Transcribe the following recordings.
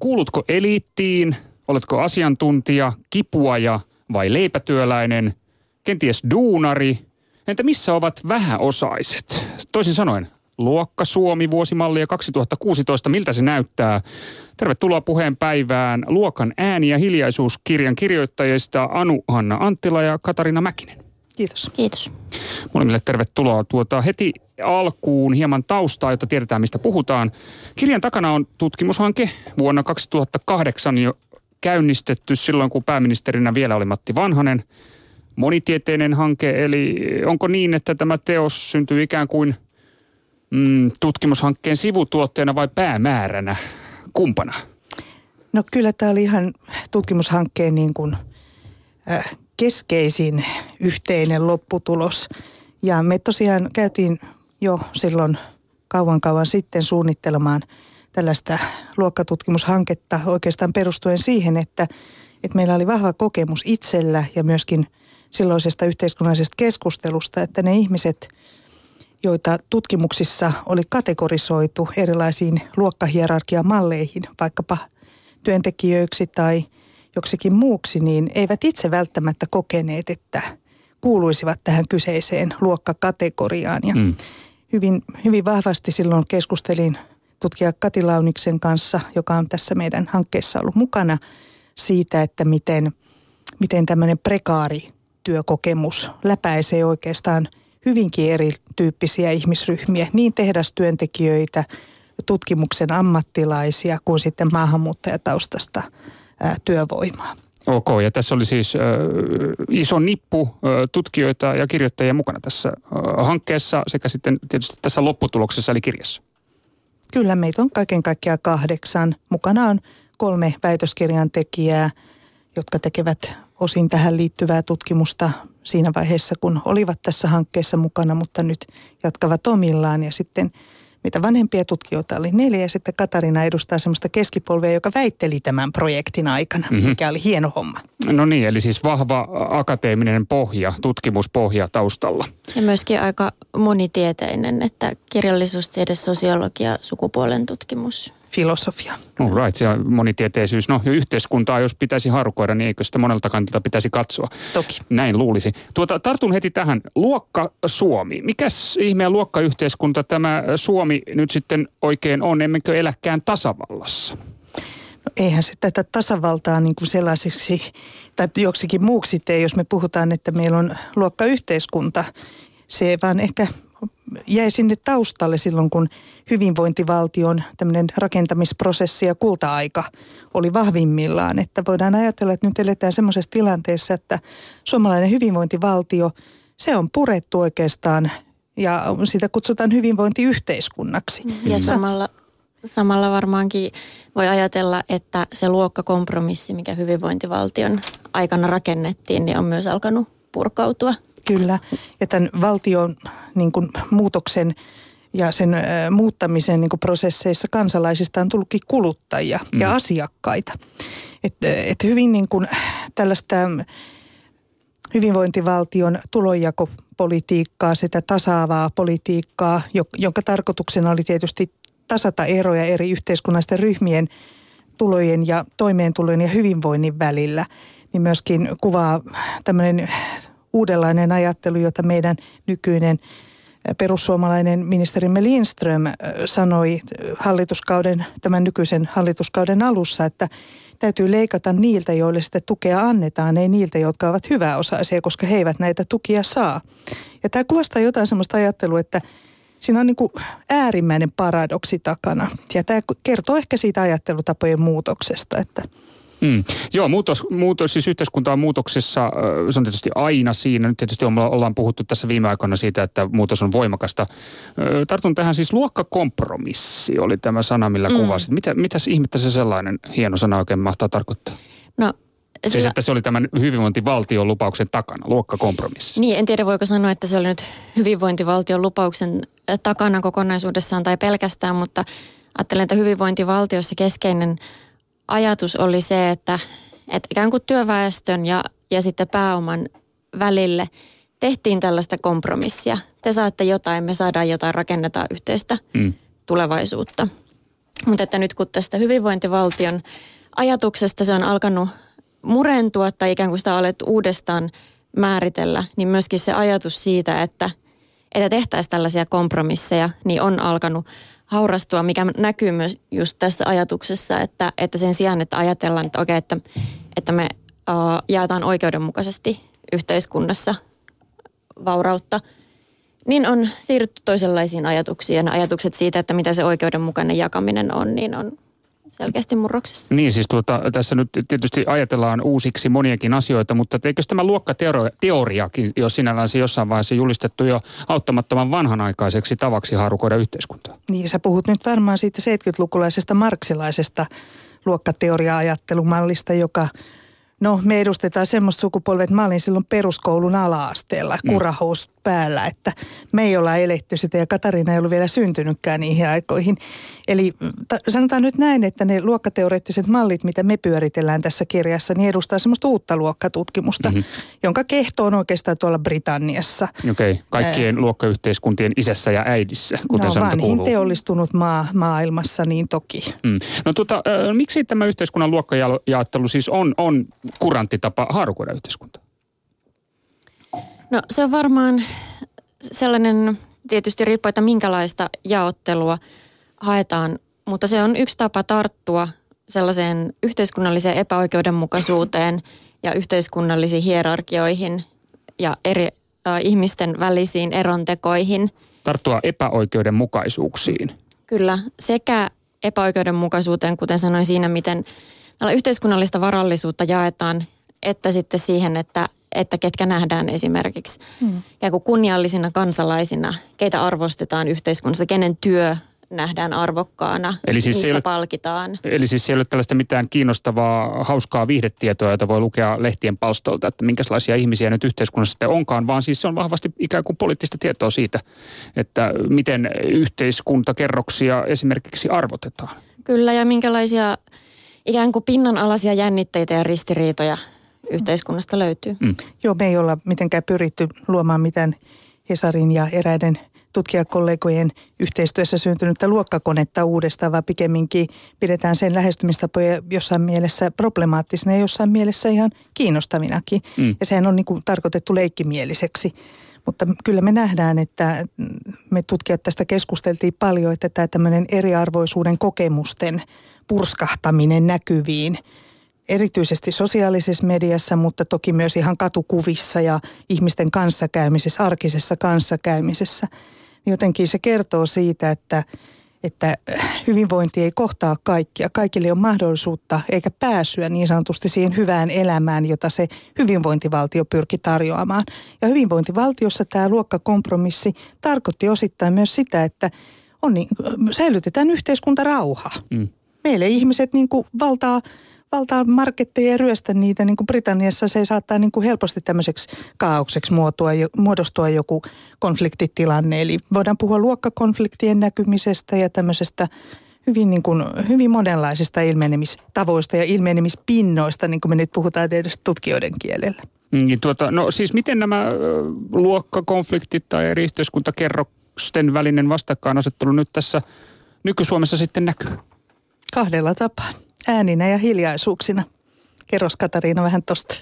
kuulutko eliittiin, oletko asiantuntija, kipuaja vai leipätyöläinen, kenties duunari, entä missä ovat vähäosaiset? Toisin sanoen, Luokka Suomi vuosimallia 2016, miltä se näyttää? Tervetuloa puheen päivään Luokan ääni- ja hiljaisuuskirjan kirjoittajista Anu-Hanna Anttila ja Katarina Mäkinen. Kiitos. Kiitos. Molemmille tervetuloa. Tuota, heti alkuun hieman taustaa, jotta tiedetään mistä puhutaan. Kirjan takana on tutkimushanke vuonna 2008 jo käynnistetty silloin, kun pääministerinä vielä oli Matti Vanhanen. Monitieteinen hanke, eli onko niin, että tämä teos syntyy ikään kuin mm, tutkimushankkeen sivutuotteena vai päämääränä? Kumpana? No kyllä tämä oli ihan tutkimushankkeen niin kuin, äh, keskeisin yhteinen lopputulos. Ja me tosiaan käytiin jo silloin kauan kauan sitten suunnittelemaan tällaista luokkatutkimushanketta oikeastaan perustuen siihen, että, että meillä oli vahva kokemus itsellä ja myöskin silloisesta yhteiskunnallisesta keskustelusta, että ne ihmiset, joita tutkimuksissa oli kategorisoitu erilaisiin luokkahierarkiamalleihin, vaikkapa työntekijöiksi tai joksikin muuksi, niin eivät itse välttämättä kokeneet, että kuuluisivat tähän kyseiseen luokkakategoriaan. Ja mm. hyvin, hyvin vahvasti silloin keskustelin tutkija Kati Launiksen kanssa, joka on tässä meidän hankkeessa ollut mukana, siitä, että miten, miten tämmöinen prekaari työkokemus läpäisee oikeastaan hyvinkin erityyppisiä ihmisryhmiä, niin tehdastyöntekijöitä, tutkimuksen ammattilaisia kuin sitten maahanmuuttajataustasta työvoimaa. Ok, ja tässä oli siis äh, iso nippu äh, tutkijoita ja kirjoittajia mukana tässä äh, hankkeessa sekä sitten tietysti tässä lopputuloksessa eli kirjassa. Kyllä, meitä on kaiken kaikkiaan kahdeksan. Mukana on kolme väitöskirjan tekijää, jotka tekevät osin tähän liittyvää tutkimusta siinä vaiheessa, kun olivat tässä hankkeessa mukana, mutta nyt jatkavat omillaan. Ja sitten mitä vanhempia tutkijoita oli neljä ja sitten Katarina edustaa semmoista keskipolvea, joka väitteli tämän projektin aikana, mm-hmm. mikä oli hieno homma. No niin, eli siis vahva akateeminen pohja, tutkimuspohja taustalla. Ja myöskin aika monitieteinen, että kirjallisuustiede, sosiologia, sukupuolen tutkimus filosofia. All right, se on monitieteisyys. No, yhteiskuntaa jos pitäisi harukoida, niin eikö sitä monelta kantilta pitäisi katsoa? Toki. Näin luulisi. Tuota, tartun heti tähän. Luokka Suomi. Mikäs ihmeen luokkayhteiskunta tämä Suomi nyt sitten oikein on, emmekö eläkään tasavallassa? No eihän se tätä tasavaltaa niin kuin sellaiseksi tai joksikin muuksi tee, jos me puhutaan, että meillä on luokkayhteiskunta. Se vaan ehkä jäi sinne taustalle silloin, kun hyvinvointivaltion tämmöinen rakentamisprosessi ja kulta-aika oli vahvimmillaan. Että voidaan ajatella, että nyt eletään semmoisessa tilanteessa, että suomalainen hyvinvointivaltio, se on purettu oikeastaan ja sitä kutsutaan hyvinvointiyhteiskunnaksi. Ja samalla, samalla varmaankin voi ajatella, että se luokkakompromissi, mikä hyvinvointivaltion aikana rakennettiin, niin on myös alkanut purkautua. Kyllä, ja tämän valtion niin kuin, muutoksen ja sen ö, muuttamisen niin kuin, prosesseissa kansalaisista on tullutkin kuluttajia mm. ja asiakkaita. Että et hyvin niin kuin, tällaista hyvinvointivaltion tulonjakopolitiikkaa, sitä tasaavaa politiikkaa, jonka tarkoituksena oli tietysti tasata eroja eri yhteiskunnallisten ryhmien tulojen ja toimeentulojen ja hyvinvoinnin välillä, niin myöskin kuvaa tämmöinen uudenlainen ajattelu, jota meidän nykyinen perussuomalainen ministerimme Lindström sanoi hallituskauden, tämän nykyisen hallituskauden alussa, että täytyy leikata niiltä, joille sitä tukea annetaan, ei niiltä, jotka ovat hyväosaisia, koska he eivät näitä tukia saa. Ja tämä kuvastaa jotain sellaista ajattelua, että siinä on niin kuin äärimmäinen paradoksi takana. Ja tämä kertoo ehkä siitä ajattelutapojen muutoksesta, että – Mm. Joo, muutos, muutos, siis yhteiskunta on muutoksessa, se on tietysti aina siinä. Nyt tietysti ollaan puhuttu tässä viime aikoina siitä, että muutos on voimakasta. Tartun tähän siis luokkakompromissi oli tämä sana, millä mm. kuvasit. Mitä, mitäs ihmettä se sellainen hieno sana oikein mahtaa tarkoittaa? No Siis sillä... että se oli tämän hyvinvointivaltion lupauksen takana, luokkakompromissi. Niin, en tiedä voiko sanoa, että se oli nyt hyvinvointivaltion lupauksen takana kokonaisuudessaan tai pelkästään, mutta ajattelen, että hyvinvointivaltiossa keskeinen ajatus oli se, että, että ikään kuin työväestön ja, ja sitten pääoman välille tehtiin tällaista kompromissia. Te saatte jotain, me saadaan jotain, rakennetaan yhteistä mm. tulevaisuutta. Mutta että nyt kun tästä hyvinvointivaltion ajatuksesta se on alkanut murentua tai ikään kuin sitä alettu uudestaan määritellä, niin myöskin se ajatus siitä, että, että tehtäisiin tällaisia kompromisseja, niin on alkanut haurastua, mikä näkyy myös just tässä ajatuksessa, että, että sen sijaan, että ajatellaan, että okei, että, että me uh, jaetaan oikeudenmukaisesti yhteiskunnassa vaurautta, niin on siirrytty toisenlaisiin ajatuksiin. Ajatukset siitä, että mitä se oikeudenmukainen jakaminen on, niin on selkeästi murroksessa. Niin siis tuota, tässä nyt tietysti ajatellaan uusiksi moniakin asioita, mutta eikö tämä luokkateoriakin jo sinällään se jossain vaiheessa julistettu jo auttamattoman vanhanaikaiseksi tavaksi haarukoida yhteiskuntaa? Niin sä puhut nyt varmaan siitä 70-lukulaisesta marksilaisesta luokkateoria-ajattelumallista, joka No me edustetaan semmoista sukupolvea, että mä olin silloin peruskoulun ala-asteella mm. kurahous päällä, että me ei olla eletty sitä ja Katariina ei ollut vielä syntynytkään niihin aikoihin. Eli t- sanotaan nyt näin, että ne luokkateoreettiset mallit, mitä me pyöritellään tässä kirjassa, niin edustaa semmoista uutta luokkatutkimusta, mm-hmm. jonka kehto on oikeastaan tuolla Britanniassa. Okei, okay. kaikkien Ää... luokkayhteiskuntien isässä ja äidissä, kuten no, sanonta kuuluu. teollistunut maa maailmassa, niin toki. Mm. No tota, äh, miksi tämä yhteiskunnan luokkajaottelu siis on, on kurantti tapa haarukoida yhteiskuntaa? No se on varmaan sellainen, tietysti riippuu, että minkälaista jaottelua haetaan, mutta se on yksi tapa tarttua sellaiseen yhteiskunnalliseen epäoikeudenmukaisuuteen ja yhteiskunnallisiin hierarkioihin ja eri äh, ihmisten välisiin erontekoihin. Tarttua epäoikeudenmukaisuuksiin. Kyllä, sekä epäoikeudenmukaisuuteen, kuten sanoin siinä, miten yhteiskunnallista varallisuutta jaetaan, että sitten siihen, että että ketkä nähdään esimerkiksi hmm. kuin kunniallisina kansalaisina, keitä arvostetaan yhteiskunnassa, kenen työ nähdään arvokkaana, eli siis mistä ole, palkitaan. Eli siis siellä ei ole tällaista mitään kiinnostavaa, hauskaa viihdetietoa, jota voi lukea lehtien palstolta, että minkälaisia ihmisiä nyt yhteiskunnassa sitten onkaan, vaan siis se on vahvasti ikään kuin poliittista tietoa siitä, että miten yhteiskuntakerroksia esimerkiksi arvotetaan. Kyllä, ja minkälaisia ikään kuin pinnanalaisia jännitteitä ja ristiriitoja yhteiskunnasta löytyy. Mm. Joo, me ei olla mitenkään pyritty luomaan mitään Hesarin ja eräiden tutkijakollegojen yhteistyössä syntynyttä luokkakonetta uudestaan, vaan pikemminkin pidetään sen lähestymistapoja jossain mielessä problemaattisena ja jossain mielessä ihan kiinnostavinakin. Mm. Ja sehän on niin kuin tarkoitettu leikkimieliseksi. Mutta kyllä me nähdään, että me tutkijat tästä keskusteltiin paljon, että tämä tämmöinen eriarvoisuuden kokemusten purskahtaminen näkyviin – erityisesti sosiaalisessa mediassa, mutta toki myös ihan katukuvissa ja ihmisten kanssakäymisessä, arkisessa kanssakäymisessä. Jotenkin se kertoo siitä, että, että hyvinvointi ei kohtaa kaikkia. Kaikille on mahdollisuutta eikä pääsyä niin sanotusti siihen hyvään elämään, jota se hyvinvointivaltio pyrki tarjoamaan. Ja hyvinvointivaltiossa tämä luokkakompromissi tarkoitti osittain myös sitä, että on niin, säilytetään yhteiskuntarauha. Mm. Meille ihmiset niin kuin valtaa valtaa marketteja ja ryöstä niitä. Niin kuin Britanniassa se saattaa niin kuin helposti tämmöiseksi kaaukseksi muotoa, muodostua joku konfliktitilanne. Eli voidaan puhua luokkakonfliktien näkymisestä ja tämmöisestä hyvin, niin kuin, hyvin monenlaisista ilmenemistavoista ja ilmenemispinnoista, niin kuin me nyt puhutaan tietysti tutkijoiden kielellä. Niin tuota, no siis miten nämä luokkakonfliktit tai eri yhteiskuntakerrosten välinen vastakkainasettelu nyt tässä nyky-Suomessa sitten näkyy? Kahdella tapaa ääninä ja hiljaisuuksina. Kerros Katariina vähän tosta.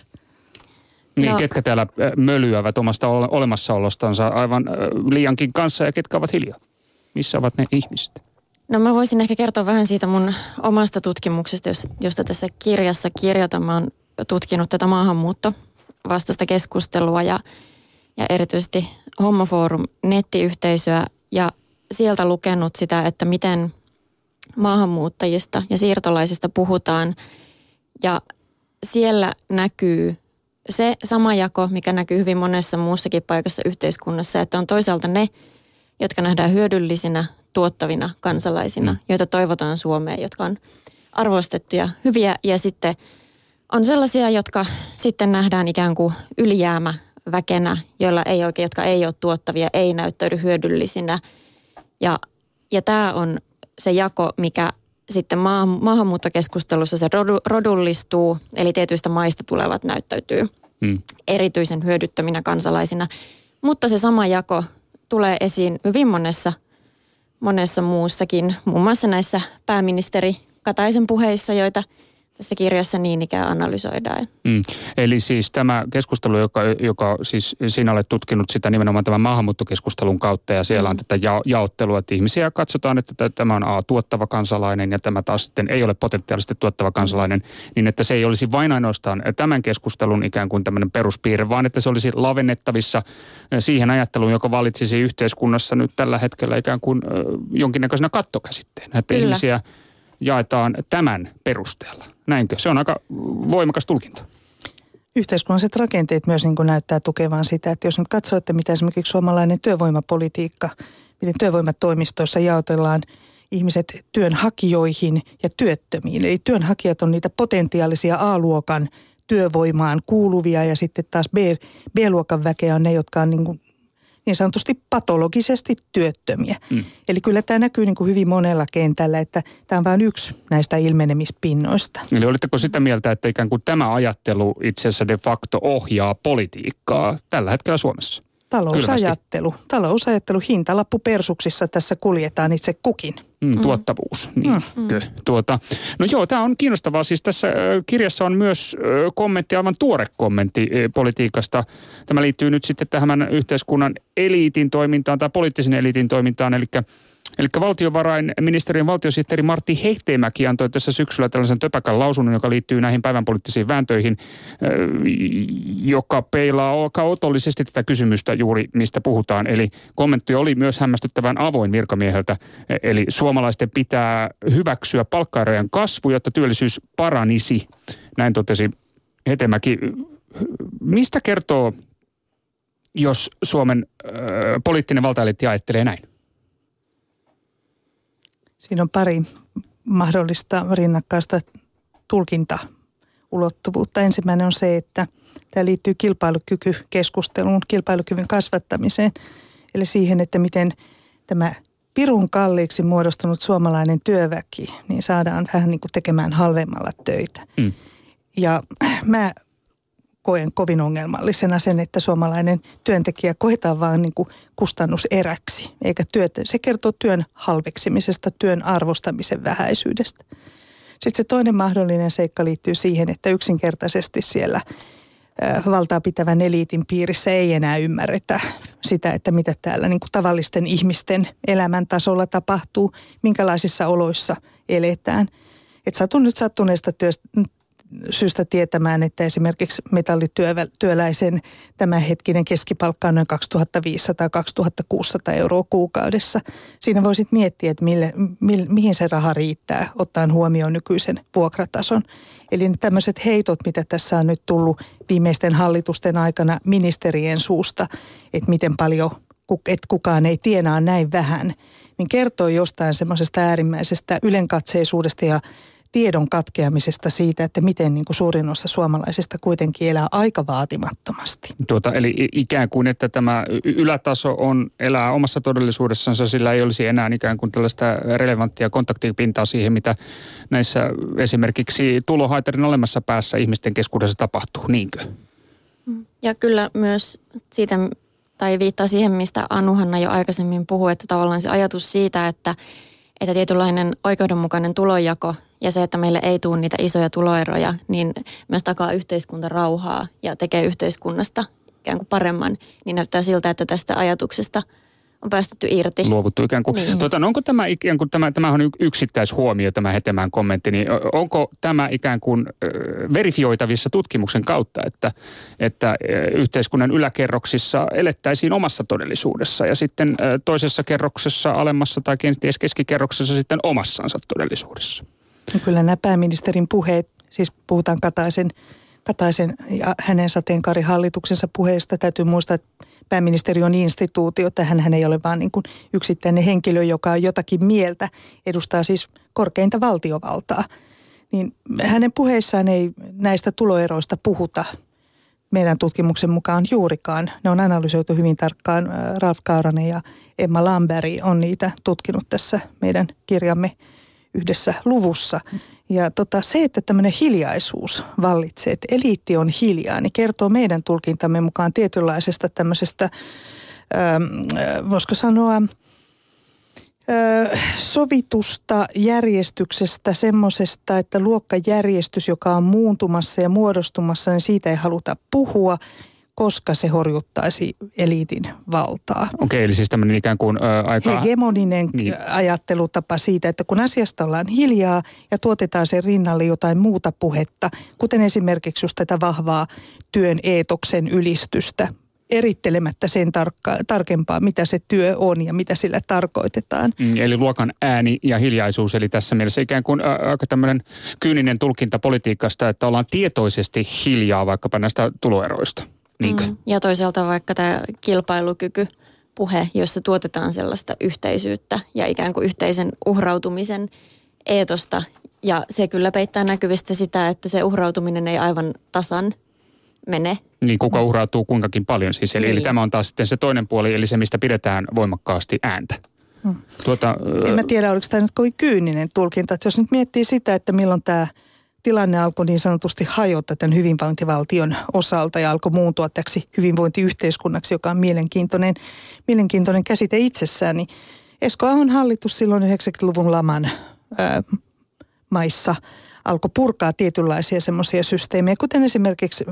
Niin, no. ketkä täällä äh, mölyävät omasta olemassaolostansa aivan äh, liiankin kanssa ja ketkä ovat hiljaa? Missä ovat ne ihmiset? No mä voisin ehkä kertoa vähän siitä mun omasta tutkimuksesta, josta tässä kirjassa kirjoitan. Mä oon tutkinut tätä maahanmuutto vastaista keskustelua ja, ja erityisesti Homofoorum nettiyhteisöä ja sieltä lukenut sitä, että miten maahanmuuttajista ja siirtolaisista puhutaan. Ja siellä näkyy se sama jako, mikä näkyy hyvin monessa muussakin paikassa yhteiskunnassa, että on toisaalta ne, jotka nähdään hyödyllisinä, tuottavina kansalaisina, mm. joita toivotaan Suomeen, jotka on arvostettuja, hyviä ja sitten on sellaisia, jotka sitten nähdään ikään kuin ylijäämä väkenä, joilla ei oikein, jotka ei ole tuottavia, ei näyttäydy hyödyllisinä. Ja, ja tämä on se jako, mikä sitten maa, maahanmuuttokeskustelussa se rodu, rodullistuu, eli tietyistä maista tulevat näyttäytyy hmm. erityisen hyödyttöminä kansalaisina. Mutta se sama jako tulee esiin hyvin monessa monessa muussakin, muun muassa näissä pääministeri Kataisen puheissa, joita – tässä kirjassa niin ikään analysoidaan. Mm. Eli siis tämä keskustelu, joka, joka siis sinä olet tutkinut sitä nimenomaan tämän maahanmuuttokeskustelun kautta ja siellä on mm. tätä ja, jaottelua, että ihmisiä katsotaan, että tämä on A, tuottava kansalainen ja tämä taas sitten ei ole potentiaalisesti tuottava kansalainen, niin että se ei olisi vain ainoastaan tämän keskustelun ikään kuin tämmöinen peruspiirre, vaan että se olisi lavennettavissa siihen ajatteluun, joka valitsisi yhteiskunnassa nyt tällä hetkellä ikään kuin jonkinnäköisenä kattokäsitteenä, että Kyllä. ihmisiä jaetaan tämän perusteella. Näinkö? Se on aika voimakas tulkinta. Yhteiskunnalliset rakenteet myös niin kuin näyttää tukevan sitä, että jos nyt katsoo, että mitä esimerkiksi suomalainen työvoimapolitiikka, miten työvoimatoimistoissa jaotellaan ihmiset työnhakijoihin ja työttömiin. Eli työnhakijat on niitä potentiaalisia A-luokan työvoimaan kuuluvia ja sitten taas B, B-luokan väkeä on ne, jotka on niin kuin niin sanotusti patologisesti työttömiä. Mm. Eli kyllä tämä näkyy niin kuin hyvin monella kentällä, että tämä on vain yksi näistä ilmenemispinnoista. Eli olitteko sitä mieltä, että ikään kuin tämä ajattelu itse asiassa de facto ohjaa politiikkaa tällä hetkellä Suomessa? Talousajattelu. Kylmästi. Talousajattelu, hintalappu persuksissa tässä kuljetaan itse kukin. Mm, mm. tuottavuus. Niin. Mm. Tuota, no joo, tämä on kiinnostavaa. Siis tässä kirjassa on myös kommentti, aivan tuore kommentti politiikasta. Tämä liittyy nyt sitten tähän yhteiskunnan eliitin toimintaan tai poliittisen eliitin toimintaan, eli Eli valtiovarainministeriön valtiosihteeri Martti Hehtemäki antoi tässä syksyllä tällaisen töpäkän lausunnon, joka liittyy näihin päivänpoliittisiin vääntöihin, joka peilaa aika otollisesti tätä kysymystä juuri, mistä puhutaan. Eli kommentti oli myös hämmästyttävän avoin virkamieheltä. Eli suomalaisten pitää hyväksyä palkkaerojen kasvu, jotta työllisyys paranisi. Näin totesi Hetemäki. Mistä kertoo, jos Suomen poliittinen valtaeliitti ajattelee näin? Siinä on pari mahdollista rinnakkaista tulkintaulottuvuutta. Ensimmäinen on se, että tämä liittyy kilpailukykykeskusteluun, kilpailukyvyn kasvattamiseen. Eli siihen, että miten tämä pirun kalliiksi muodostunut suomalainen työväki, niin saadaan vähän niin kuin tekemään halvemmalla töitä. Mm. Ja mä koen kovin ongelmallisena sen, että suomalainen työntekijä koetaan vaan niin kuin kustannuseräksi, eikä työtä. Se kertoo työn halveksimisesta, työn arvostamisen vähäisyydestä. Sitten se toinen mahdollinen seikka liittyy siihen, että yksinkertaisesti siellä valtaa pitävän eliitin piirissä ei enää ymmärretä sitä, että mitä täällä niin kuin tavallisten ihmisten elämäntasolla tapahtuu, minkälaisissa oloissa eletään. Et satun nyt sattuneesta työstä, syystä tietämään, että esimerkiksi metallityöläisen tämänhetkinen keskipalkka on noin 2500-2600 euroa kuukaudessa. Siinä voisit miettiä, että mille, mi, mihin se raha riittää, ottaen huomioon nykyisen vuokratason. Eli tämmöiset heitot, mitä tässä on nyt tullut viimeisten hallitusten aikana ministerien suusta, että miten paljon, että kukaan ei tienaa näin vähän, niin kertoo jostain semmoisesta äärimmäisestä ylenkatseisuudesta ja tiedon katkeamisesta siitä, että miten niin kuin suurin osa suomalaisista kuitenkin elää aika vaatimattomasti. Tuota, eli ikään kuin, että tämä ylätaso on elää omassa todellisuudessansa, sillä ei olisi enää ikään kuin tällaista relevanttia kontaktipintaa siihen, mitä näissä esimerkiksi tulohaitarin olemmassa päässä ihmisten keskuudessa tapahtuu, niinkö? Ja kyllä myös siitä, tai viittaa siihen, mistä Anuhanna jo aikaisemmin puhui, että tavallaan se ajatus siitä, että että tietynlainen oikeudenmukainen tulojako ja se, että meille ei tule niitä isoja tuloeroja, niin myös takaa yhteiskuntarauhaa ja tekee yhteiskunnasta ikään kuin paremman, niin näyttää siltä, että tästä ajatuksesta on päästetty irti. Luovuttu ikään kuin. Niin. Tuota, no onko tämä ikään kuin, tämä, tämä on yksittäishuomio tämä Hetemään kommentti, niin onko tämä ikään kuin verifioitavissa tutkimuksen kautta, että, että yhteiskunnan yläkerroksissa elettäisiin omassa todellisuudessa ja sitten toisessa kerroksessa alemmassa tai kenties keskikerroksessa sitten omassansa todellisuudessa? No kyllä nämä pääministerin puheet, siis puhutaan Kataisen, Kataisen ja hänen sateenkaarihallituksensa puheesta. Täytyy muistaa, että pääministeri on instituutio, että hän ei ole vain niin yksittäinen henkilö, joka on jotakin mieltä, edustaa siis korkeinta valtiovaltaa. Niin hänen puheissaan ei näistä tuloeroista puhuta meidän tutkimuksen mukaan juurikaan. Ne on analysoitu hyvin tarkkaan. Ralf Kauranen ja Emma Lamberi on niitä tutkinut tässä meidän kirjamme yhdessä luvussa. Ja tota, se, että tämmöinen hiljaisuus vallitsee, että eliitti on hiljaa, niin kertoo meidän tulkintamme mukaan tietynlaisesta tämmöisestä, ähm, äh, voisiko sanoa, sovitusta järjestyksestä, semmoisesta, että luokkajärjestys, joka on muuntumassa ja muodostumassa, niin siitä ei haluta puhua, koska se horjuttaisi eliitin valtaa. Okei, eli siis tämmöinen ikään kuin ö, aika... Hegemoninen niin. ajattelutapa siitä, että kun asiasta ollaan hiljaa ja tuotetaan sen rinnalle jotain muuta puhetta, kuten esimerkiksi just tätä vahvaa työn eetoksen ylistystä, erittelemättä sen tarkka, tarkempaa, mitä se työ on ja mitä sillä tarkoitetaan. Mm, eli luokan ääni ja hiljaisuus, eli tässä mielessä ikään kuin ä, aika tämmöinen kyyninen tulkinta politiikasta, että ollaan tietoisesti hiljaa vaikkapa näistä tuloeroista. Niinkö? Mm, ja toisaalta vaikka tämä kilpailukyky puhe, jossa tuotetaan sellaista yhteisyyttä ja ikään kuin yhteisen uhrautumisen eetosta. Ja se kyllä peittää näkyvistä sitä, että se uhrautuminen ei aivan tasan mene. Niin, kuka uhrautuu kuinkakin paljon siis. Eli, niin. eli tämä on taas sitten se toinen puoli, eli se, mistä pidetään voimakkaasti ääntä. Hmm. Tuota, en mä tiedä, oliko tämä nyt kovin kyyninen tulkinta. Että jos nyt miettii sitä, että milloin tämä tilanne alkoi niin sanotusti hajota tämän hyvinvointivaltion osalta ja alkoi muuntua täksi hyvinvointiyhteiskunnaksi, joka on mielenkiintoinen, mielenkiintoinen käsite itsessään, niin Esko Ahon hallitus silloin 90-luvun laman ää, maissa – alkoi purkaa tietynlaisia semmoisia systeemejä, kuten esimerkiksi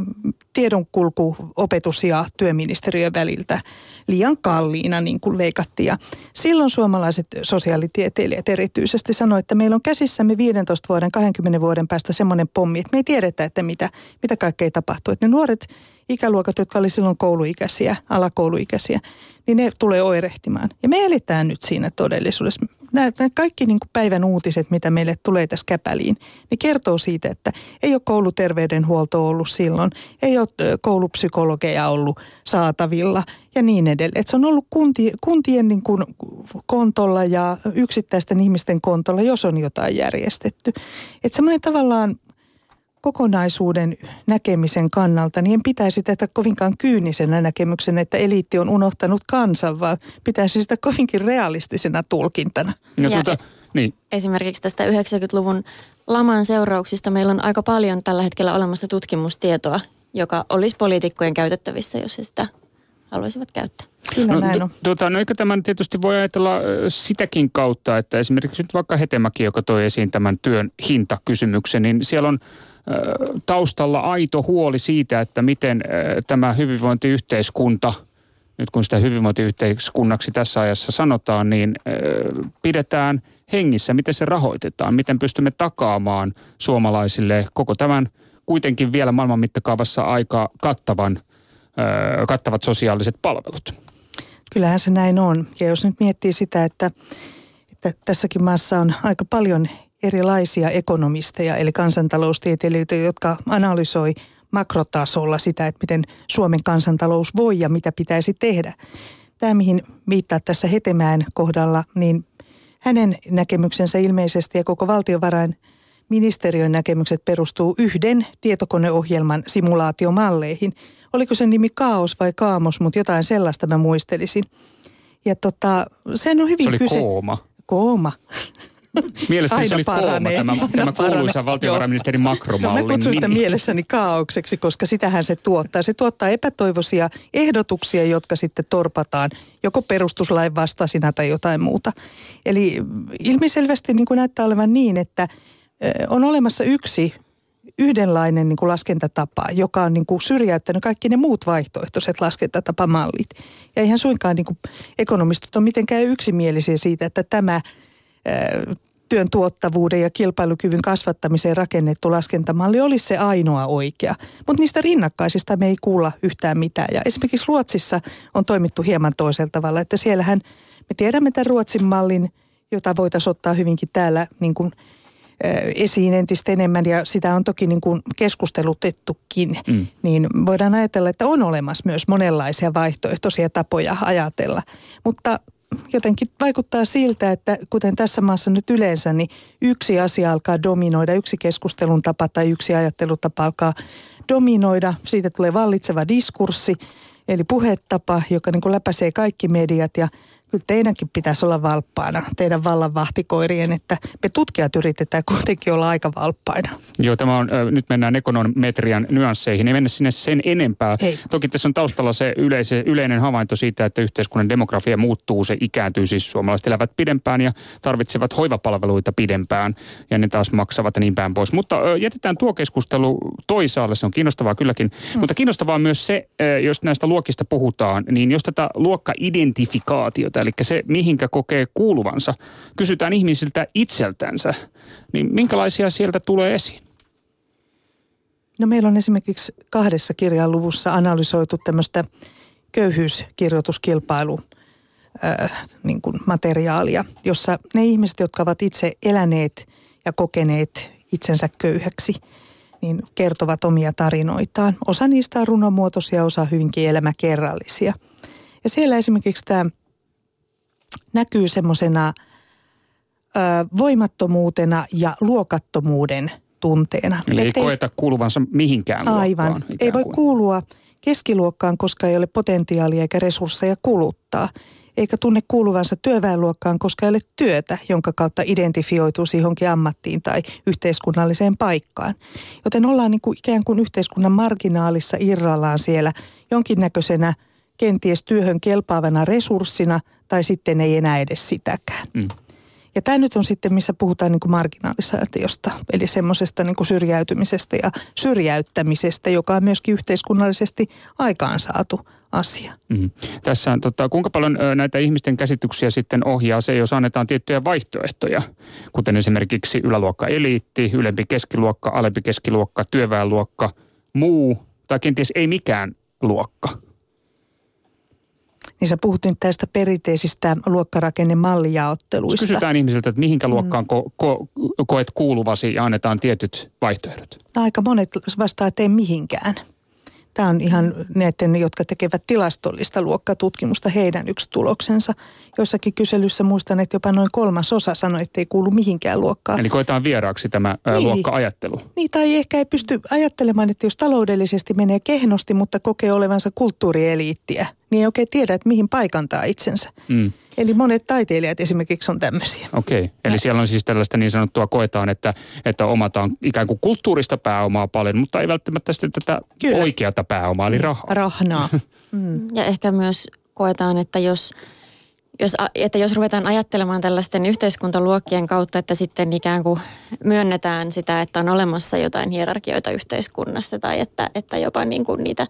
tiedonkulku opetus- ja työministeriön väliltä liian kalliina niin kuin leikattiin. Ja silloin suomalaiset sosiaalitieteilijät erityisesti sanoivat, että meillä on käsissämme 15 vuoden, 20 vuoden päästä semmoinen pommi, että me ei tiedetä, että mitä, mitä kaikkea tapahtuu. Että ne nuoret ikäluokat, jotka oli silloin kouluikäisiä, alakouluikäisiä, niin ne tulee oirehtimaan. Ja me eletään nyt siinä todellisuudessa. Nämä, kaikki niin kuin päivän uutiset, mitä meille tulee tässä käpäliin, ne kertoo siitä, että ei ole kouluterveydenhuolto ollut silloin, ei ole koulupsykologeja ollut saatavilla ja niin edelleen. Et se on ollut kunti, kuntien niin kuin kontolla ja yksittäisten ihmisten kontolla, jos on jotain järjestetty. Että semmoinen tavallaan kokonaisuuden näkemisen kannalta, niin en pitäisi tätä kovinkaan kyynisenä näkemyksenä, että eliitti on unohtanut kansan, vaan pitäisi sitä kovinkin realistisena tulkintana. Ja, ja tuota, niin. Esimerkiksi tästä 90-luvun laman seurauksista meillä on aika paljon tällä hetkellä olemassa tutkimustietoa, joka olisi poliitikkojen käytettävissä, jos he sitä haluaisivat käyttää. Kyllä no, näin on. Tuota, no eikö tämän tietysti voi ajatella sitäkin kautta, että esimerkiksi nyt vaikka Hetemäki, joka toi esiin tämän työn hintakysymyksen, niin siellä on taustalla aito huoli siitä, että miten tämä hyvinvointiyhteiskunta, nyt kun sitä hyvinvointiyhteiskunnaksi tässä ajassa sanotaan, niin pidetään hengissä, miten se rahoitetaan, miten pystymme takaamaan suomalaisille koko tämän kuitenkin vielä maailman mittakaavassa aika kattavan, kattavat sosiaaliset palvelut. Kyllähän se näin on. Ja jos nyt miettii sitä, että, että tässäkin maassa on aika paljon erilaisia ekonomisteja, eli kansantaloustieteilijöitä, jotka analysoi makrotasolla sitä, että miten Suomen kansantalous voi ja mitä pitäisi tehdä. Tämä, mihin viittaa tässä Hetemään kohdalla, niin hänen näkemyksensä ilmeisesti ja koko valtiovarainministeriön näkemykset perustuu yhden tietokoneohjelman simulaatiomalleihin. Oliko se nimi Kaos vai Kaamos, mutta jotain sellaista mä muistelisin. Ja tota, sen on hyvin se oli kyse... kooma. Kooma. Mielestäni se oli paranee, kooma tämä, tämä kuuluisa valtiovarainministeri makromalli. Mä kutsun sitä mielessäni kaaukseksi, koska sitähän se tuottaa. Se tuottaa epätoivoisia ehdotuksia, jotka sitten torpataan joko perustuslain vastaisina tai jotain muuta. Eli ilmiselvästi niin kuin näyttää olevan niin, että on olemassa yksi yhdenlainen niin kuin laskentatapa, joka on niin kuin syrjäyttänyt kaikki ne muut vaihtoehtoiset laskentatapamallit. Ja eihän suinkaan niin kuin ekonomistot ole mitenkään yksimielisiä siitä, että tämä työn tuottavuuden ja kilpailukyvyn kasvattamiseen rakennettu laskentamalli olisi se ainoa oikea. Mutta niistä rinnakkaisista me ei kuulla yhtään mitään. Ja esimerkiksi Ruotsissa on toimittu hieman toisella tavalla, että siellähän me tiedämme tämän Ruotsin mallin, jota voitaisiin ottaa hyvinkin täällä niin kuin, esiin entistä enemmän ja sitä on toki niin kuin keskustelutettukin, mm. niin voidaan ajatella, että on olemassa myös monenlaisia vaihtoehtoisia tapoja ajatella. Mutta jotenkin vaikuttaa siltä, että kuten tässä maassa nyt yleensä, niin yksi asia alkaa dominoida, yksi keskustelun tapa tai yksi ajattelutapa alkaa dominoida. Siitä tulee vallitseva diskurssi, eli puhetapa, joka niin kuin läpäisee kaikki mediat ja kyllä teidänkin pitäisi olla valppaana, teidän vallan vahtikoirien, että me tutkijat yritetään kuitenkin olla aika valppaina. Joo, tämä on, nyt mennään ekonometrian nyansseihin, ei mennä sinne sen enempää. Ei. Toki tässä on taustalla se yleise, yleinen havainto siitä, että yhteiskunnan demografia muuttuu, se ikääntyy, siis suomalaiset elävät pidempään ja tarvitsevat hoivapalveluita pidempään ja ne taas maksavat ja niin päin pois. Mutta jätetään tuo keskustelu toisaalle, se on kiinnostavaa kylläkin. Hmm. Mutta kiinnostavaa myös se, jos näistä luokista puhutaan, niin jos tätä luokka-identifikaatiota, eli se mihinkä kokee kuuluvansa, kysytään ihmisiltä itseltänsä, niin minkälaisia sieltä tulee esiin? No meillä on esimerkiksi kahdessa kirjan luvussa analysoitu tämmöistä köyhyyskirjoituskilpailu äh, niin kuin materiaalia, jossa ne ihmiset, jotka ovat itse eläneet ja kokeneet itsensä köyhäksi, niin kertovat omia tarinoitaan. Osa niistä on runomuotoisia, osa hyvinkin elämäkerrallisia. Ja siellä esimerkiksi tämä näkyy semmoisena voimattomuutena ja luokattomuuden tunteena. Eli ei koeta kuuluvansa mihinkään Aivan. Luokkaan, ei voi kuin. kuulua keskiluokkaan, koska ei ole potentiaalia eikä resursseja kuluttaa. Eikä tunne kuuluvansa työväenluokkaan, koska ei ole työtä, jonka kautta identifioituu johonkin ammattiin tai yhteiskunnalliseen paikkaan. Joten ollaan niin kuin ikään kuin yhteiskunnan marginaalissa irrallaan siellä jonkinnäköisenä kenties työhön kelpaavana resurssina tai sitten ei enää edes sitäkään. Mm. Ja tämä nyt on sitten, missä puhutaan niin kuin marginalisaatiosta, eli semmoisesta niin kuin syrjäytymisestä ja syrjäyttämisestä, joka on myöskin yhteiskunnallisesti aikaansaatu asia. Mm. Tässä on, tota, kuinka paljon ö, näitä ihmisten käsityksiä sitten ohjaa se, jos annetaan tiettyjä vaihtoehtoja, kuten esimerkiksi yläluokka eliitti, ylempi keskiluokka, alempi keskiluokka, työväenluokka, muu tai kenties ei mikään luokka – niin sä puhut nyt tästä perinteisistä luokkarakennemallijaotteluista. Kysytään ihmisiltä, että mihinkä luokkaan mm. ko- ko- koet kuuluvasi ja annetaan tietyt vaihtoehdot. Aika monet vastaa, että ei mihinkään. Tämä on ihan näiden, jotka tekevät tilastollista luokkatutkimusta, heidän yksi tuloksensa. Joissakin kyselyssä muistan, että jopa noin kolmas osa sanoi, että ei kuulu mihinkään luokkaan. Eli koetaan vieraaksi tämä niin. luokka-ajattelu. Niin, tai ehkä ei pysty ajattelemaan, että jos taloudellisesti menee kehnosti, mutta kokee olevansa kulttuurieliittiä, niin ei oikein tiedä, että mihin paikantaa itsensä. Mm. Eli monet taiteilijat esimerkiksi on tämmöisiä. Okei, okay. eli ja. siellä on siis tällaista niin sanottua koetaan, että, että omataan ikään kuin kulttuurista pääomaa paljon, mutta ei välttämättä sitten tätä Kyllä. oikeata pääomaa, eli rahaa. Rahnaa. Mm. Ja ehkä myös koetaan, että jos, jos, että jos ruvetaan ajattelemaan tällaisten yhteiskuntaluokkien kautta, että sitten ikään kuin myönnetään sitä, että on olemassa jotain hierarkioita yhteiskunnassa tai että, että jopa niin kuin niitä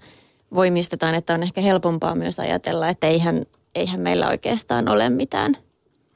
voimistetaan, että on ehkä helpompaa myös ajatella, että eihän eihän meillä oikeastaan ole mitään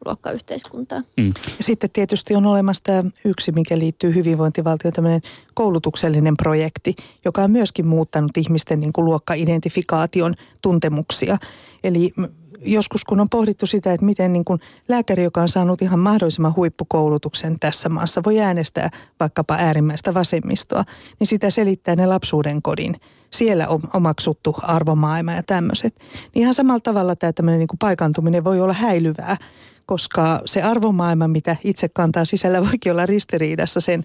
luokkayhteiskuntaa. Mm. Ja sitten tietysti on olemassa tämä yksi, mikä liittyy hyvinvointivaltioon, tämmöinen koulutuksellinen projekti, joka on myöskin muuttanut ihmisten niin kuin luokka-identifikaation tuntemuksia. Eli joskus kun on pohdittu sitä, että miten niin kuin lääkäri, joka on saanut ihan mahdollisimman huippukoulutuksen tässä maassa, voi äänestää vaikkapa äärimmäistä vasemmistoa, niin sitä selittää ne lapsuuden kodin siellä on omaksuttu arvomaailma ja tämmöiset. Niin ihan samalla tavalla tämä tämmöinen niin kuin paikantuminen voi olla häilyvää, koska se arvomaailma, mitä itse kantaa sisällä, voikin olla ristiriidassa sen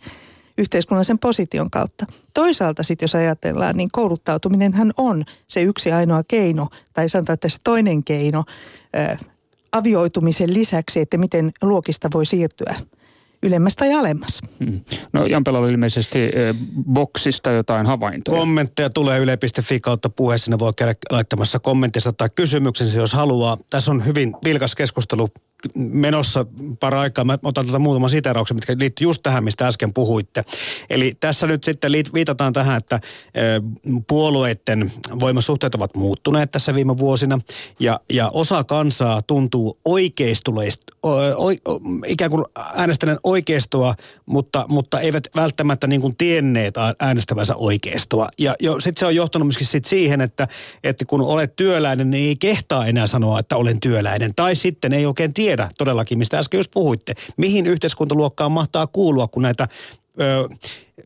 yhteiskunnallisen position kautta. Toisaalta sitten jos ajatellaan, niin kouluttautuminenhan on se yksi ainoa keino, tai sanotaan, että se toinen keino ää, avioitumisen lisäksi, että miten luokista voi siirtyä ylemmäs tai alemmas. Hmm. No Jampela oli ilmeisesti eh, boksista jotain havaintoja. Kommentteja tulee yle.fi kautta puheessa. Ne voi käydä laittamassa kommentissa tai kysymyksensä, jos haluaa. Tässä on hyvin vilkas keskustelu menossa aikaa. Mä otan tätä muutaman siterauksen, mitkä liittyy just tähän, mistä äsken puhuitte. Eli tässä nyt sitten viitataan tähän, että puolueiden voimasuhteet ovat muuttuneet tässä viime vuosina. Ja, ja osa kansaa tuntuu oikeistuleista, ikään kuin äänestäneen oikeistoa, mutta, mutta eivät välttämättä niin kuin tienneet äänestävänsä oikeistoa. Ja jo, sitten se on johtanut myöskin sit siihen, että, että kun olet työläinen, niin ei kehtaa enää sanoa, että olen työläinen. Tai sitten ei oikein tiedä, tiedä todellakin, mistä äsken just puhuitte. Mihin yhteiskuntaluokkaan mahtaa kuulua, kun näitä ö,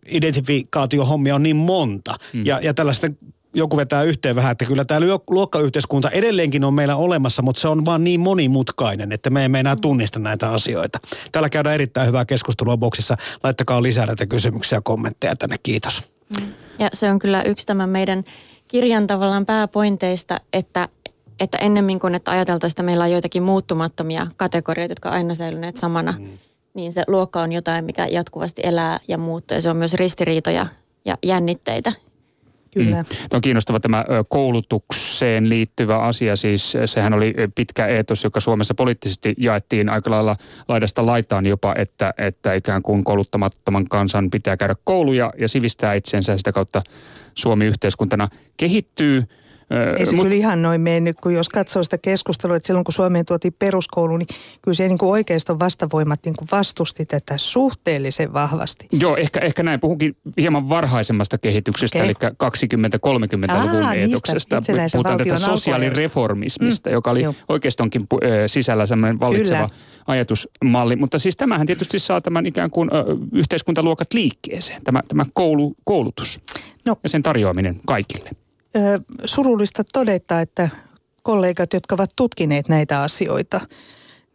identifikaatiohommia on niin monta. Hmm. Ja, ja tällaista joku vetää yhteen vähän, että kyllä tämä luokkayhteiskunta edelleenkin on meillä olemassa, mutta se on vaan niin monimutkainen, että me emme enää hmm. tunnista näitä asioita. Täällä käydään erittäin hyvää keskustelua boksissa. Laittakaa lisää näitä kysymyksiä ja kommentteja tänne. Kiitos. Ja se on kyllä yksi tämän meidän kirjan tavallaan pääpointeista, että että ennemmin kuin että ajateltaisiin, että meillä on joitakin muuttumattomia kategorioita, jotka aina säilyneet samana, mm. niin se luokka on jotain, mikä jatkuvasti elää ja muuttuu. Ja se on myös ristiriitoja ja jännitteitä. Kyllä. Mm. Tämä on kiinnostava tämä koulutukseen liittyvä asia. Siis sehän oli pitkä eetos, joka Suomessa poliittisesti jaettiin aika lailla laidasta laitaan jopa, että, että ikään kuin kouluttamattoman kansan pitää käydä kouluja ja sivistää itsensä sitä kautta Suomi yhteiskuntana kehittyy – ei se Mut, kyllä ihan noin mennyt, kun jos katsoo sitä keskustelua, että silloin kun Suomeen tuotiin peruskoulu, niin kyllä se niin kuin oikeiston vastavoimat niin kuin vastusti tätä suhteellisen vahvasti. Joo, ehkä, ehkä näin. Puhunkin hieman varhaisemmasta kehityksestä, okay. eli 20-30-luvun eetoksesta. Puhutaan tätä sosiaalireformismista, mm, joka oli jo. oikeistonkin sisällä semmoinen vallitseva kyllä. ajatusmalli. Mutta siis tämähän tietysti saa tämän ikään kuin ö, yhteiskuntaluokat liikkeeseen, tämä, tämä koulu, koulutus no. ja sen tarjoaminen kaikille surullista todeta, että kollegat, jotka ovat tutkineet näitä asioita,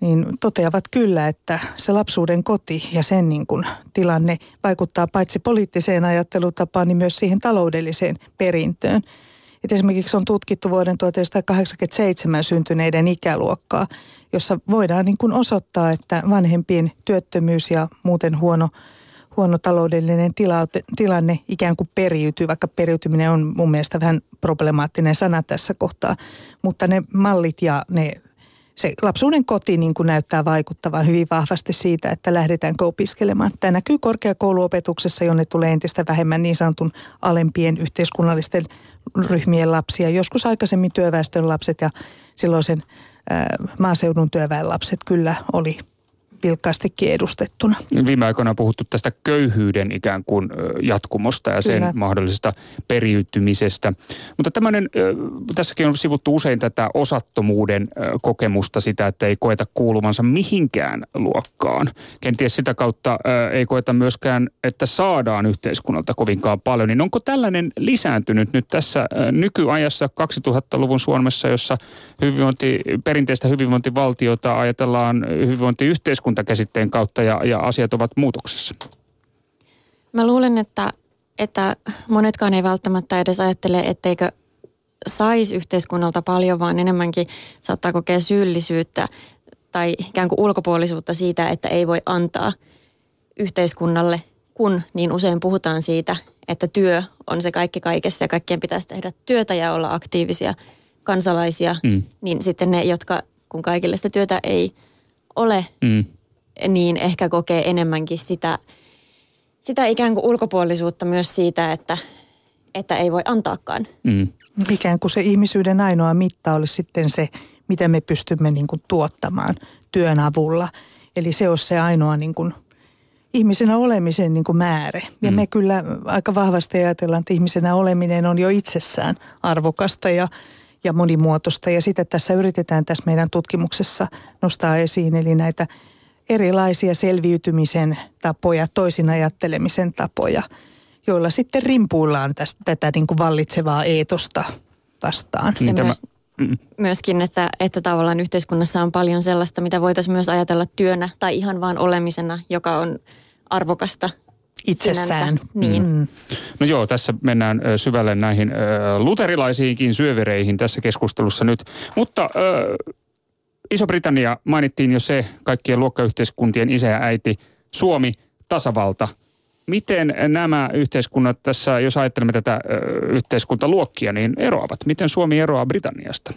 niin toteavat kyllä, että se lapsuuden koti ja sen niin kuin tilanne vaikuttaa paitsi poliittiseen ajattelutapaan, niin myös siihen taloudelliseen perintöön. Et esimerkiksi on tutkittu vuoden 1987 syntyneiden ikäluokkaa, jossa voidaan niin kuin osoittaa, että vanhempien työttömyys ja muuten huono huono taloudellinen tila, tilanne ikään kuin periytyy, vaikka periytyminen on mun mielestä vähän problemaattinen sana tässä kohtaa. Mutta ne mallit ja ne, se lapsuuden koti niin kuin näyttää vaikuttavan hyvin vahvasti siitä, että lähdetäänkö opiskelemaan. Tämä näkyy korkeakouluopetuksessa, jonne tulee entistä vähemmän niin sanotun alempien yhteiskunnallisten ryhmien lapsia. Joskus aikaisemmin työväestön lapset ja silloisen maaseudun työväen lapset kyllä oli vilkkaastikin edustettuna. Viime aikoina on puhuttu tästä köyhyyden ikään kuin jatkumosta ja sen Kyllä. mahdollisesta periytymisestä. Mutta tämmöinen, tässäkin on sivuttu usein tätä osattomuuden kokemusta, sitä, että ei koeta kuuluvansa mihinkään luokkaan. Kenties sitä kautta ei koeta myöskään, että saadaan yhteiskunnalta kovinkaan paljon. Niin onko tällainen lisääntynyt nyt tässä nykyajassa 2000-luvun Suomessa, jossa hyvinvointi, perinteistä hyvinvointivaltiota ajatellaan hyvinvointiyhteiskuntaa yhteiskuntakäsitteen kautta ja, ja asiat ovat muutoksessa? Mä luulen, että, että monetkaan ei välttämättä edes ajattele, etteikö saisi yhteiskunnalta paljon, vaan enemmänkin saattaa kokea syyllisyyttä tai ikään kuin ulkopuolisuutta siitä, että ei voi antaa yhteiskunnalle, kun niin usein puhutaan siitä, että työ on se kaikki kaikessa ja kaikkien pitäisi tehdä työtä ja olla aktiivisia kansalaisia, mm. niin sitten ne, jotka kun kaikille sitä työtä ei ole, mm niin ehkä kokee enemmänkin sitä, sitä ikään kuin ulkopuolisuutta myös siitä, että, että ei voi antaakaan. Mm. Ikään kuin se ihmisyyden ainoa mitta olisi sitten se, mitä me pystymme niin kuin tuottamaan työn avulla. Eli se olisi se ainoa niin kuin ihmisenä olemisen niin kuin määrä. Ja mm. me kyllä aika vahvasti ajatellaan, että ihmisenä oleminen on jo itsessään arvokasta ja, ja monimuotoista. Ja sitä tässä yritetään tässä meidän tutkimuksessa nostaa esiin, eli näitä – erilaisia selviytymisen tapoja, toisin ajattelemisen tapoja, joilla sitten rimpuillaan tästä, tätä niin kuin vallitsevaa eetosta vastaan. Niin tämä, myös, myöskin, että, että tavallaan yhteiskunnassa on paljon sellaista, mitä voitaisiin myös ajatella työnä tai ihan vaan olemisena, joka on arvokasta itsessään. Niin. Mm. No joo, tässä mennään syvälle näihin luterilaisiinkin syövereihin tässä keskustelussa nyt. Mutta Iso-Britannia mainittiin jo se, kaikkien luokkayhteiskuntien isä ja äiti, Suomi, tasavalta. Miten nämä yhteiskunnat tässä, jos ajattelemme tätä yhteiskuntaluokkia, niin eroavat? Miten Suomi eroaa Britanniasta?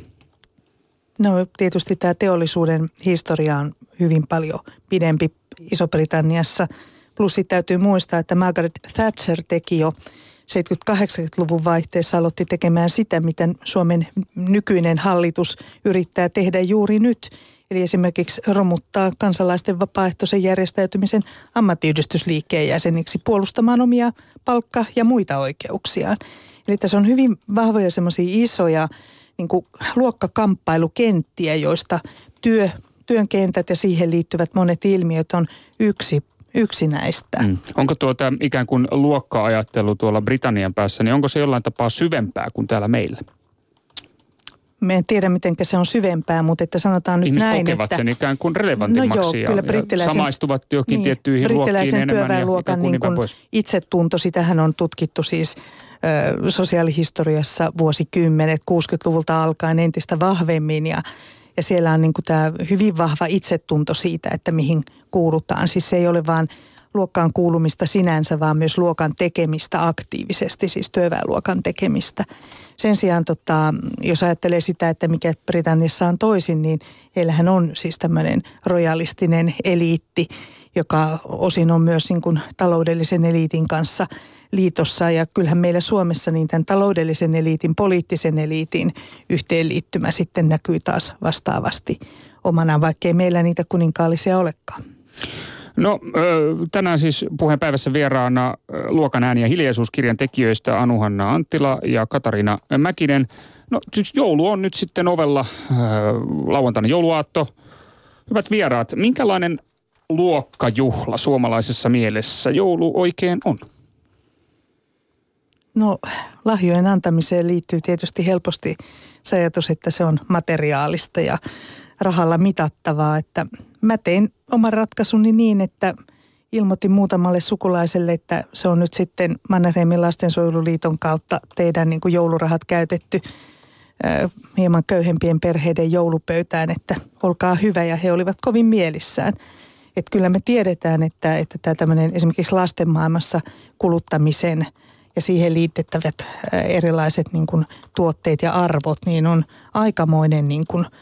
No tietysti tämä teollisuuden historia on hyvin paljon pidempi Iso-Britanniassa. Plus täytyy muistaa, että Margaret Thatcher teki jo 70-80-luvun vaihteessa aloitti tekemään sitä, mitä Suomen nykyinen hallitus yrittää tehdä juuri nyt. Eli esimerkiksi romuttaa kansalaisten vapaaehtoisen järjestäytymisen ammattiyhdistysliikkeen jäseniksi puolustamaan omia palkka- ja muita oikeuksiaan. Eli tässä on hyvin vahvoja semmoisia isoja niin kuin luokkakamppailukenttiä, joista työ, työn kentät ja siihen liittyvät monet ilmiöt on yksi yksi näistä. Mm. Onko tuota ikään kuin luokka-ajattelu tuolla Britannian päässä, niin onko se jollain tapaa syvempää kuin täällä meillä? Me en tiedä, miten se on syvempää, mutta että sanotaan nyt Ihmiset näin, kokevat että... sen ikään kuin relevantimmaksi no joo, kyllä brittiläisen, ja samaistuvat johonkin niin, tiettyihin luokkiin enemmän työväenluokan ja, ja niin kuin itsetunto, sitähän on tutkittu siis sosiaalihistoriassa vuosikymmenet, 60-luvulta alkaen entistä vahvemmin ja, ja siellä on niin kuin tämä hyvin vahva itsetunto siitä, että mihin kuulutaan. Siis se ei ole vaan luokkaan kuulumista sinänsä, vaan myös luokan tekemistä aktiivisesti, siis työväenluokan tekemistä. Sen sijaan, tota, jos ajattelee sitä, että mikä Britanniassa on toisin, niin heillähän on siis tämmöinen rojalistinen eliitti, joka osin on myös niin kuin taloudellisen eliitin kanssa liitossa. Ja kyllähän meillä Suomessa niin tämän taloudellisen eliitin, poliittisen eliitin yhteenliittymä sitten näkyy taas vastaavasti omana, vaikkei meillä niitä kuninkaallisia olekaan. No tänään siis puheenpäivässä vieraana Luokan ääni ja hiljaisuuskirjan tekijöistä Anuhanna Anttila ja Katarina Mäkinen. No siis joulu on nyt sitten ovella, lauantaina jouluaatto. Hyvät vieraat, minkälainen luokkajuhla suomalaisessa mielessä joulu oikein on? No lahjojen antamiseen liittyy tietysti helposti se ajatus, että se on materiaalista ja rahalla mitattavaa. Että mä tein oman ratkaisuni niin, että ilmoitin muutamalle sukulaiselle, että se on nyt sitten Mannerheimin lastensuojeluliiton kautta teidän niin kuin joulurahat käytetty hieman köyhempien perheiden joulupöytään, että olkaa hyvä ja he olivat kovin mielissään. Että kyllä me tiedetään, että, että tämä tämmöinen esimerkiksi lasten maailmassa kuluttamisen ja siihen liitettävät erilaiset niin kuin tuotteet ja arvot, niin on aikamoinen niin kuin –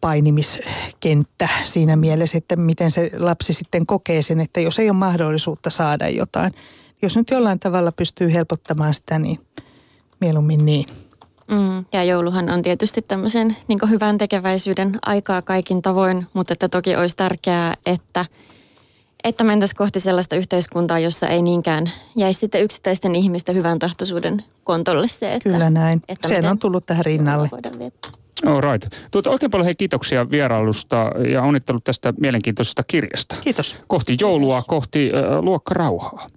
painimiskenttä siinä mielessä, että miten se lapsi sitten kokee sen, että jos ei ole mahdollisuutta saada jotain. Jos nyt jollain tavalla pystyy helpottamaan sitä, niin mieluummin niin. Mm, ja jouluhan on tietysti tämmöisen niin hyvän tekeväisyyden aikaa kaikin tavoin, mutta että toki olisi tärkeää, että, että mentäisiin kohti sellaista yhteiskuntaa, jossa ei niinkään jäisi sitten yksittäisten ihmisten hyvän tahtoisuuden kontolle se, että... Kyllä näin. Että Sen on tullut tähän rinnalle. All right. Tuota, oikein paljon hei kiitoksia vierailusta ja onnittelut tästä mielenkiintoisesta kirjasta. Kiitos. Kohti joulua, kohti äh, luokkarauhaa.